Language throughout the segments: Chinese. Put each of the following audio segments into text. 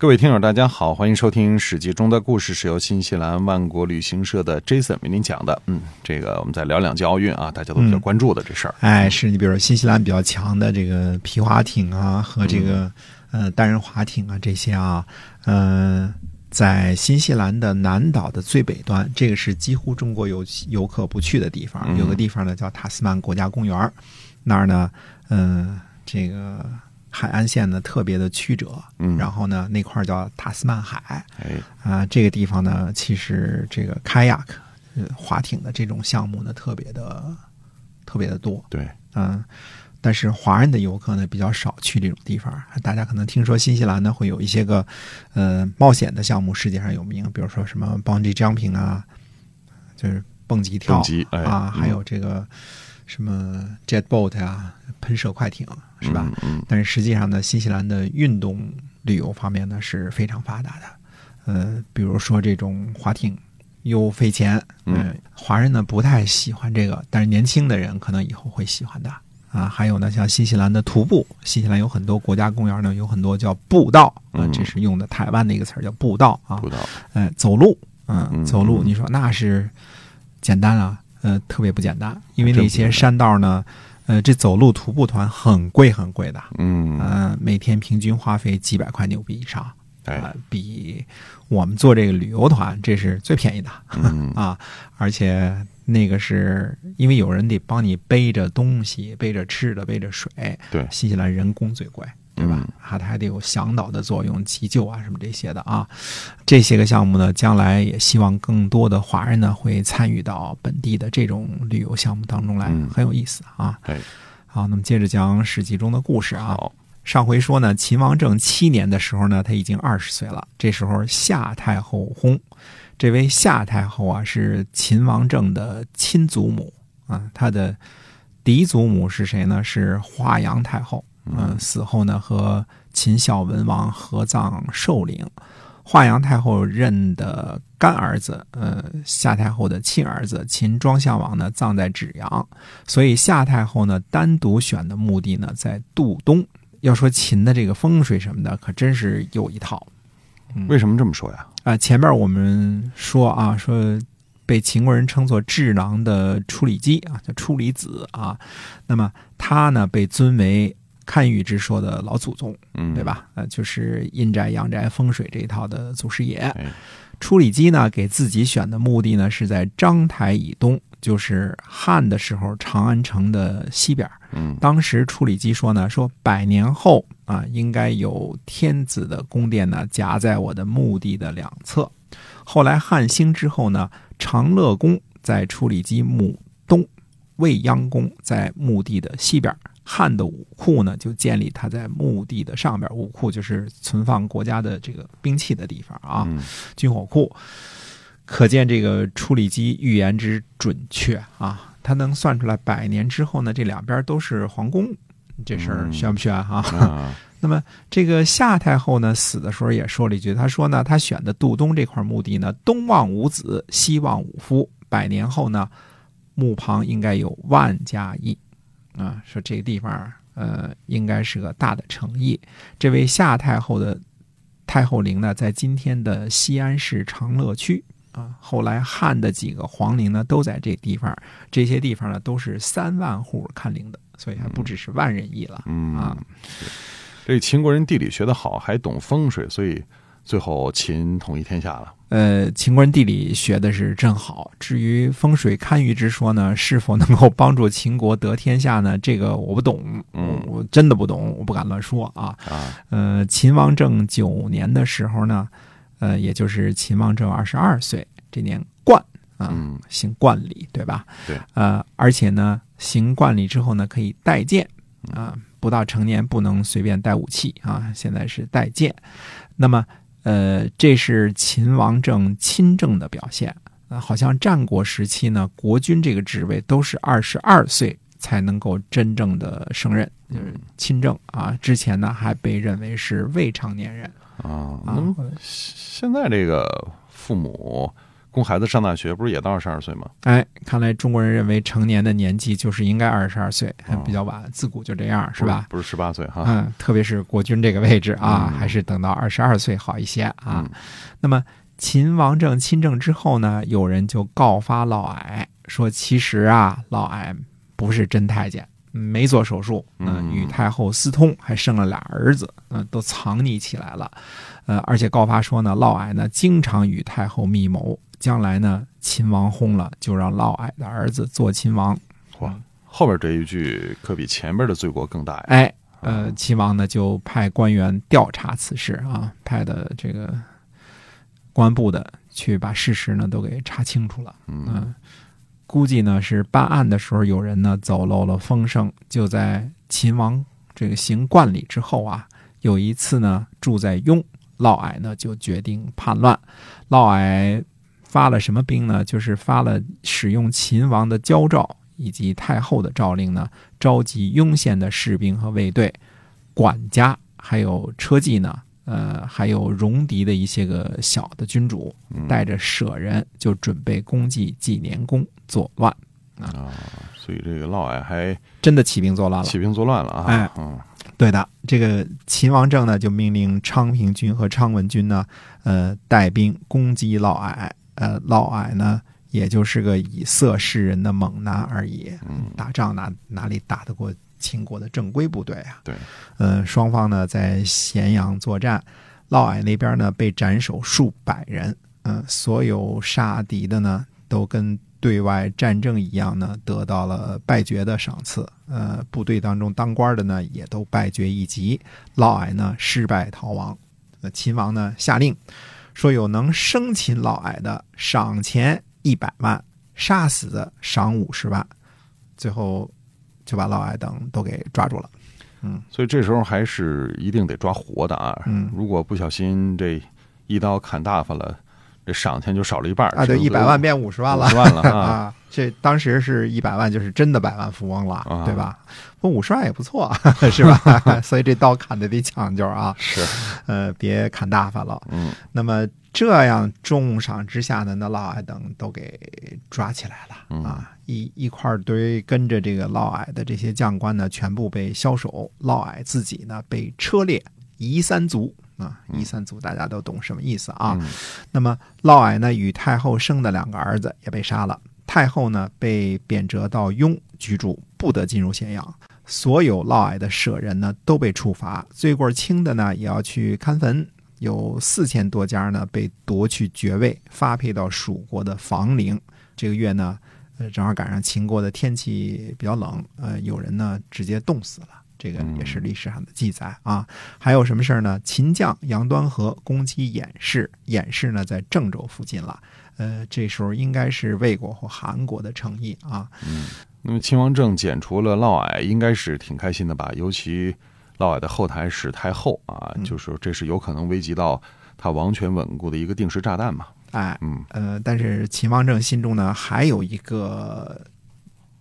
各位听友，大家好，欢迎收听《史记》中的故事，是由新西兰万国旅行社的 Jason 为您讲的。嗯，这个我们再聊两届奥运啊，大家都比较关注的这事儿。哎，是你比如说新西兰比较强的这个皮划艇啊，和这个呃单人划艇啊这些啊，嗯，在新西兰的南岛的最北端，这个是几乎中国游游客不去的地方，有个地方呢叫塔斯曼国家公园，那儿呢，嗯，这个。海岸线呢特别的曲折，嗯，然后呢那块叫塔斯曼海，哎，啊，这个地方呢其实这个 kayak 划艇的这种项目呢特别的特别的多，对，嗯，但是华人的游客呢比较少去这种地方。大家可能听说新西兰呢会有一些个呃冒险的项目，世界上有名，比如说什么 bungee jumping 啊，就是蹦极跳啊，还有这个什么 jet boat 啊。喷射快艇是吧？嗯，但是实际上呢，新西兰的运动旅游方面呢是非常发达的。呃，比如说这种划艇又费钱，嗯，华人呢不太喜欢这个，但是年轻的人可能以后会喜欢的啊。还有呢，像新西兰的徒步，新西兰有很多国家公园呢，有很多叫步道啊，这是用的台湾的一个词儿叫步道啊。步道，哎，走路，嗯，走路，你说那是简单啊？呃，特别不简单，因为那些山道呢。呃，这走路徒步团很贵很贵的，嗯，呃，每天平均花费几百块纽币以上，哎，比我们做这个旅游团这是最便宜的，啊，而且那个是因为有人得帮你背着东西，背着吃的，背着水，对，新西兰人工最贵。对吧？它还得有向导的作用，急救啊什么这些的啊，这些个项目呢，将来也希望更多的华人呢会参与到本地的这种旅游项目当中来，很有意思啊。对，好，那么接着讲《史记》中的故事啊。上回说呢，秦王政七年的时候呢，他已经二十岁了。这时候夏太后薨，这位夏太后啊是秦王政的亲祖母啊，他的嫡祖母是谁呢？是华阳太后。嗯，死后呢，和秦孝文王合葬寿陵。华阳太后认的干儿子，呃，夏太后的亲儿子秦庄襄王呢，葬在芷阳。所以夏太后呢，单独选的墓地呢，在杜东。要说秦的这个风水什么的，可真是有一套。为什么这么说呀？啊，前面我们说啊，说被秦国人称作智囊的处理机啊，叫处理子啊。那么他呢，被尊为。堪舆之说的老祖宗，嗯，对吧？呃，就是阴宅阳宅风水这一套的祖师爷。处理机呢，给自己选的墓地呢是在章台以东，就是汉的时候长安城的西边。嗯，当时处理机说呢，说百年后啊，应该有天子的宫殿呢夹在我的墓地的两侧。后来汉兴之后呢，长乐宫在处理机墓东，未央宫在墓地的西边。汉的武库呢，就建立它在墓地的上边。武库就是存放国家的这个兵器的地方啊，军火库。可见这个处理机预言之准确啊，他能算出来百年之后呢，这两边都是皇宫，这事儿悬不悬哈？那么这个夏太后呢，死的时候也说了一句，她说呢，她选的杜东这块墓地呢，东望五子，西望五夫，百年后呢，墓旁应该有万家邑。啊，说这个地方，呃，应该是个大的诚意。这位夏太后的太后陵呢，在今天的西安市长乐区啊。后来汉的几个皇陵呢，都在这地方。这些地方呢，都是三万户看陵的，所以还不只是万人邑了。嗯啊，这秦国人地理学得好，还懂风水，所以最后秦统一天下了。呃，秦国人地理学的是真好。至于风水堪舆之说呢，是否能够帮助秦国得天下呢？这个我不懂，嗯我真的不懂，我不敢乱说啊。啊，呃，秦王政九年的时候呢，呃，也就是秦王政二十二岁这年冠啊，行冠礼，对吧？对。呃，而且呢，行冠礼之后呢，可以带剑啊，不到成年不能随便带武器啊。现在是带剑，那么。呃，这是秦王政亲政的表现啊，好像战国时期呢，国君这个职位都是二十二岁才能够真正的胜任，就是亲政啊。之前呢，还被认为是未成年人。啊。啊那么现在这个父母供孩子上大学，不是也到二十二岁吗？哎，看来中国人认为成年的年纪就是应该二十二岁，还比较晚，自古就这样，是吧？不是十八岁哈。嗯，特别是国君这个位置啊，嗯还是等到二十二岁好一些啊。嗯那么秦王政亲政之后呢，有人就告发嫪毐说，其实啊，嫪毐不是真太监，没做手术，嗯与太后私通，还生了俩儿子，嗯、都藏匿起来了。呃，而且告发说呢，嫪毐呢经常与太后密谋，将来呢秦王薨了，就让嫪毐的儿子做秦王。哇，后边这一句可比前边的罪过更大呀。哎，呃，秦王呢就派官员调查此事啊，派的这个公安部的去把事实呢都给查清楚了。嗯嗯，估计呢是办案的时候有人呢走漏了风声，就在秦王这个行冠礼之后啊，有一次呢住在雍，嫪毐呢就决定叛乱，嫪毐发了什么兵呢？就是发了使用秦王的交诏以及太后的诏令呢，召集雍县的士兵和卫队、管家，还有车骑呢，呃，还有戎狄的一些个小的君主，嗯带着舍人就准备攻击纪年宫作乱，啊，所以这个嫪毐还真的起兵作乱了。起兵作乱了啊。哎嗯对的，这个秦王政呢就命令昌平君和昌文君呢，呃，带兵攻击嫪毐。呃，嫪毐呢，也就是个以色示人的猛男而已。嗯打仗哪哪里打得过秦国的正规部队啊？对，呃，双方呢在咸阳作战，嫪毐那边呢被斩首数百人，嗯、所有杀敌的呢都跟对外战争一样呢，得到了败爵的赏赐。呃，部队当中当官的呢也都败爵一级，嫪毐呢失败逃亡。呃，秦王呢下令说，有能生擒嫪毐的，赏钱一百万；杀死的，赏五十万。最后就把嫪毐等都给抓住了。嗯所以这时候还是一定得抓活的啊。嗯如果不小心这一刀砍大发了，这赏钱就少了一半啊，对，一百万变五十万了五十万了 啊啊！这当时是一百万，就是真的百万富翁了，啊对吧？不，五十万也不错，是吧？所以这刀砍的得讲究啊，是，呃，别砍大发了。嗯那么这样重赏之下呢，那嫪毐等都给抓起来嗯了啊！一一块堆跟着这个嫪毐的这些将官呢，全部被枭首，嫪毐自己呢被车裂夷三族啊，一三族大家都懂什么意思啊？嗯那么嫪毐呢，与太后生的两个儿子也被杀了。太后呢，被贬谪到雍居住，不得进入咸阳。所有嫪毐的舍人呢，都被处罚，罪过轻的呢，也要去看坟。有四千多家呢，被夺去爵位，发配到蜀国的房陵。这个月呢，呃，正好赶上秦国的天气比较冷，呃，有人呢直接冻死了。这个也是历史上的记载啊。还有什么事儿呢？秦将杨端和攻击偃氏，偃氏呢在郑州附近了。呃，这时候应该是魏国或韩国的诚意啊。嗯那么秦王政剪除了嫪毐，应该是挺开心的吧？尤其嫪毐的后台史太后啊，嗯就是这是有可能危及到他王权稳固的一个定时炸弹嘛。哎，嗯呃，但是秦王政心中呢，还有一个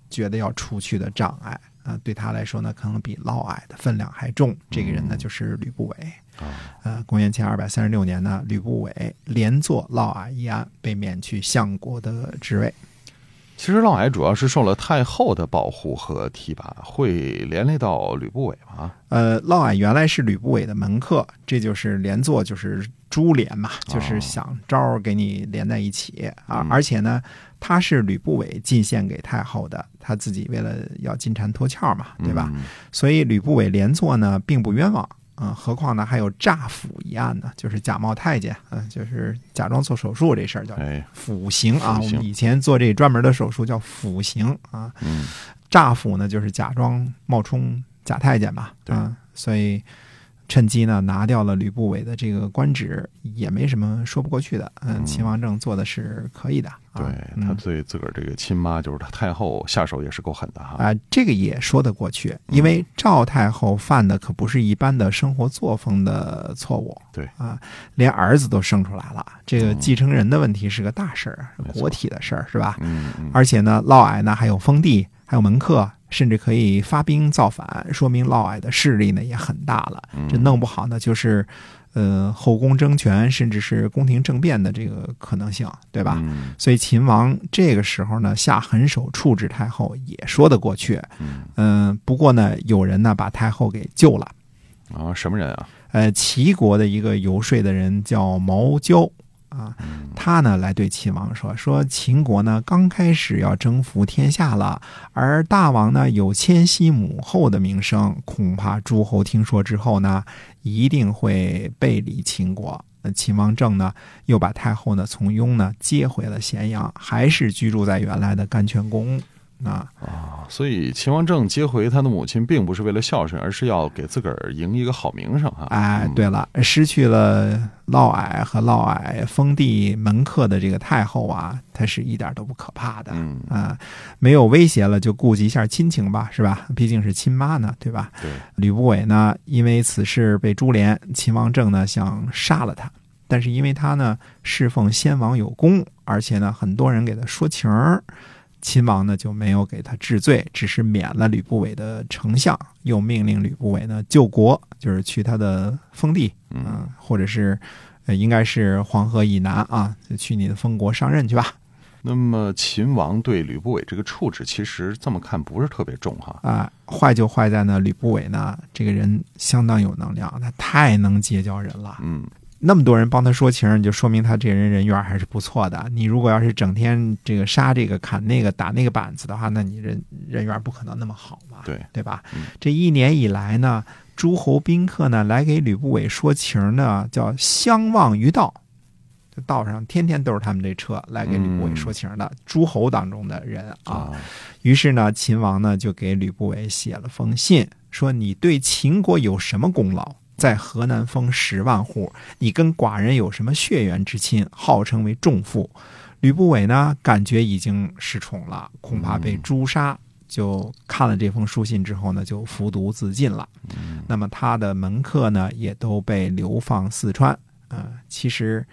觉得要除去的障碍啊、对他来说呢，可能比嫪毐的分量还重。这个人呢，就是吕不韦。啊，呃，公元前二百三十六年呢，吕不韦连坐嫪毐一案，被免去相国的职位。其实嫪毐主要是受了太后的保护和提拔，会连累到吕不韦吗？呃，嫪毐原来是吕不韦的门客，这就是连坐，就是株连嘛，哦就是想招给你连在一起啊。嗯而且呢，他是吕不韦进献给太后的，他自己为了要金蝉脱壳嘛，对吧？嗯所以吕不韦连坐呢，并不冤枉。啊、何况呢，还有诈腐一案呢，就是假冒太监，嗯、就是假装做手术这事儿叫哎，腐刑啊。我们以前做这专门的手术叫腐刑啊。嗯诈腐呢，就是假装冒充假太监吧，对啊，所以趁机呢拿掉了吕不韦的这个官职，也没什么说不过去的。嗯，嗯秦王政做的是可以的，啊、对他嗯对自个儿这个亲妈就是他太后下手也是够狠的哈。啊、这个也说得过去，因为赵太后犯的可不是一般的生活作风的错误，对啊，连儿子都生出来了，这个嗯继承人的问题是个大事儿，国体的事儿是吧？嗯嗯，而且呢，嫪毐呢还有封地，还有门客，甚至可以发兵造反，说明嫪毐的势力呢也很大了。嗯这弄不好呢，就是，呃后宫争权，甚至是宫廷政变的这个可能性，对吧？嗯所以秦王这个时候呢下狠手处置太后也说得过去。嗯嗯、不过呢，有人呢把太后给救了。啊，什么人啊？呃，齐国的一个游说的人叫毛焦啊，嗯他呢来对秦王说：“说秦国呢刚开始要征服天下了，而大王呢有迁徙母后的名声，恐怕诸侯听说之后呢，一定会背离秦国。”那秦王政呢，又把太后呢从雍呢接回了咸阳，还是居住在原来的甘泉宫啊。啊，所以秦王政接回他的母亲，并不是为了孝顺，而是要给自个儿赢一个好名声哈。哎，嗯对了，失去了嫪毐和嫪毐封地门客的这个太后啊，她是一点都不可怕的。嗯，啊，没有威胁了，就顾及一下亲情吧，是吧？毕竟是亲妈呢，对吧？对，吕不韦呢，因为此事被株连，秦王政呢想杀了他，但是因为他呢侍奉先王有功，而且呢很多人给他说情儿，秦王呢就没有给他治罪，只是免了吕不韦的丞相，又命令吕不韦呢救国，就是去他的封地，嗯嗯，或者是。呃，应该是黄河以南啊，就去你的封国上任去吧。那么秦王对吕不韦这个处置，其实这么看不是特别重哈。啊，坏就坏在呢，吕不韦呢，这个人相当有能量，他太能结交人了。嗯那么多人帮他说情，你就说明他这人人缘还是不错的。你如果要是整天这个杀这个砍那个打那个板子的话，那你人人缘不可能那么好嘛，对对吧？嗯这一年以来呢，诸侯宾客呢来给吕不韦说情呢，叫相望于道。这道上天天都是他们这车来给吕不韦说情的，诸侯当中的人啊，啊，于是呢，秦王呢就给吕不韦写了封信，说你对秦国有什么功劳？在河南封十万户，你跟寡人有什么血缘之亲？号称为重父。吕不韦呢，感觉已经失宠了，恐怕被诛杀，就看了这封书信之后呢，就服毒自尽了。那么他的门客呢，也都被流放四川。呃，其实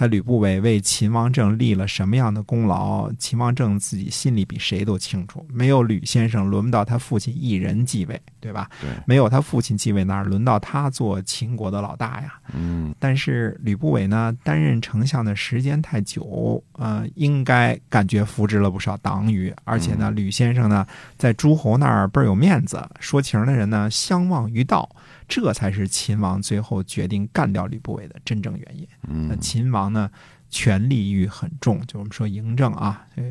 他吕不韦为秦王政立了什么样的功劳，秦王政自己心里比谁都清楚。没有吕先生，轮不到他父亲一人继位，对吧？对，没有他父亲继位，哪儿轮到他做秦国的老大呀？嗯但是吕不韦呢，担任丞相的时间太久，呃，应该感觉扶植了不少党羽，而且呢，吕先生呢，在诸侯那儿倍儿有面子，说情的人呢相望于道，这才是秦王最后决定干掉吕不韦的真正原因。那嗯秦王呢，权力欲很重，就我们说嬴政啊，这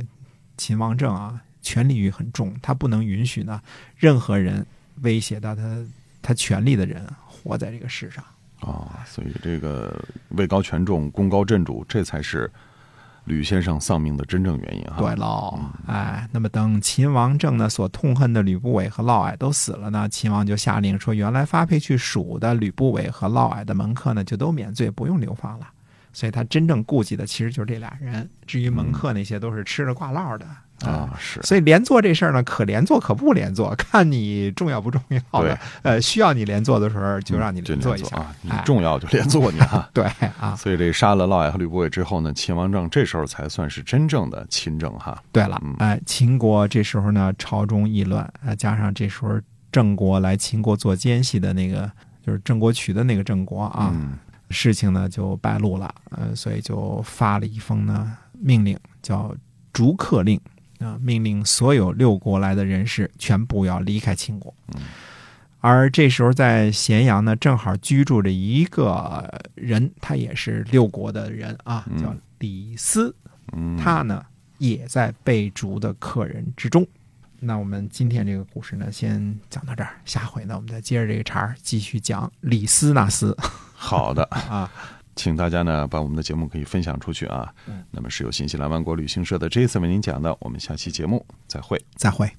秦王政啊，权力欲很重，他不能允许呢任何人威胁到他他权力的人活在这个世上。啊，所以这个位高权重、功高震主，这才是吕先生丧命的真正原因哈。对喽，哎，那么等秦王政呢所痛恨的吕不韦和嫪毐都死了呢，秦王就下令说，原来发配去蜀的吕不韦和嫪毐的门客呢，就都免罪，不用流放了。所以他真正顾忌的其实就是这俩人，至于门客那些都是吃着挂落的啊，是所以连坐这事儿呢，可连坐可不连坐，看你重要不重要对的。呃，需要你连坐的时候，就让你连坐一下。啊，你哎重要就连坐你哈。对啊，所以这杀了嫪毐和吕不韦之后呢，秦王政这时候才算是真正的亲政哈。对了嗯，哎，秦国这时候呢，朝中议论，啊，加上这时候郑国来秦国做奸细的那个，就是郑国渠的那个郑国啊，嗯事情呢就败露了，呃，所以就发了一封呢命令，叫逐客令啊、命令所有六国来的人士全部要离开秦国。嗯而这时候在咸阳呢，正好居住着一个人，他也是六国的人啊，嗯叫李斯。嗯，他呢也在被逐的客人之中。那我们今天这个故事呢，先讲到这儿，下回呢我们再接着这个茬儿继续讲李斯那斯好的，啊。请大家呢把我们的节目可以分享出去啊。嗯那么是由新西兰万国旅行社的 Jason 为您讲的，我们下期节目再会。再会。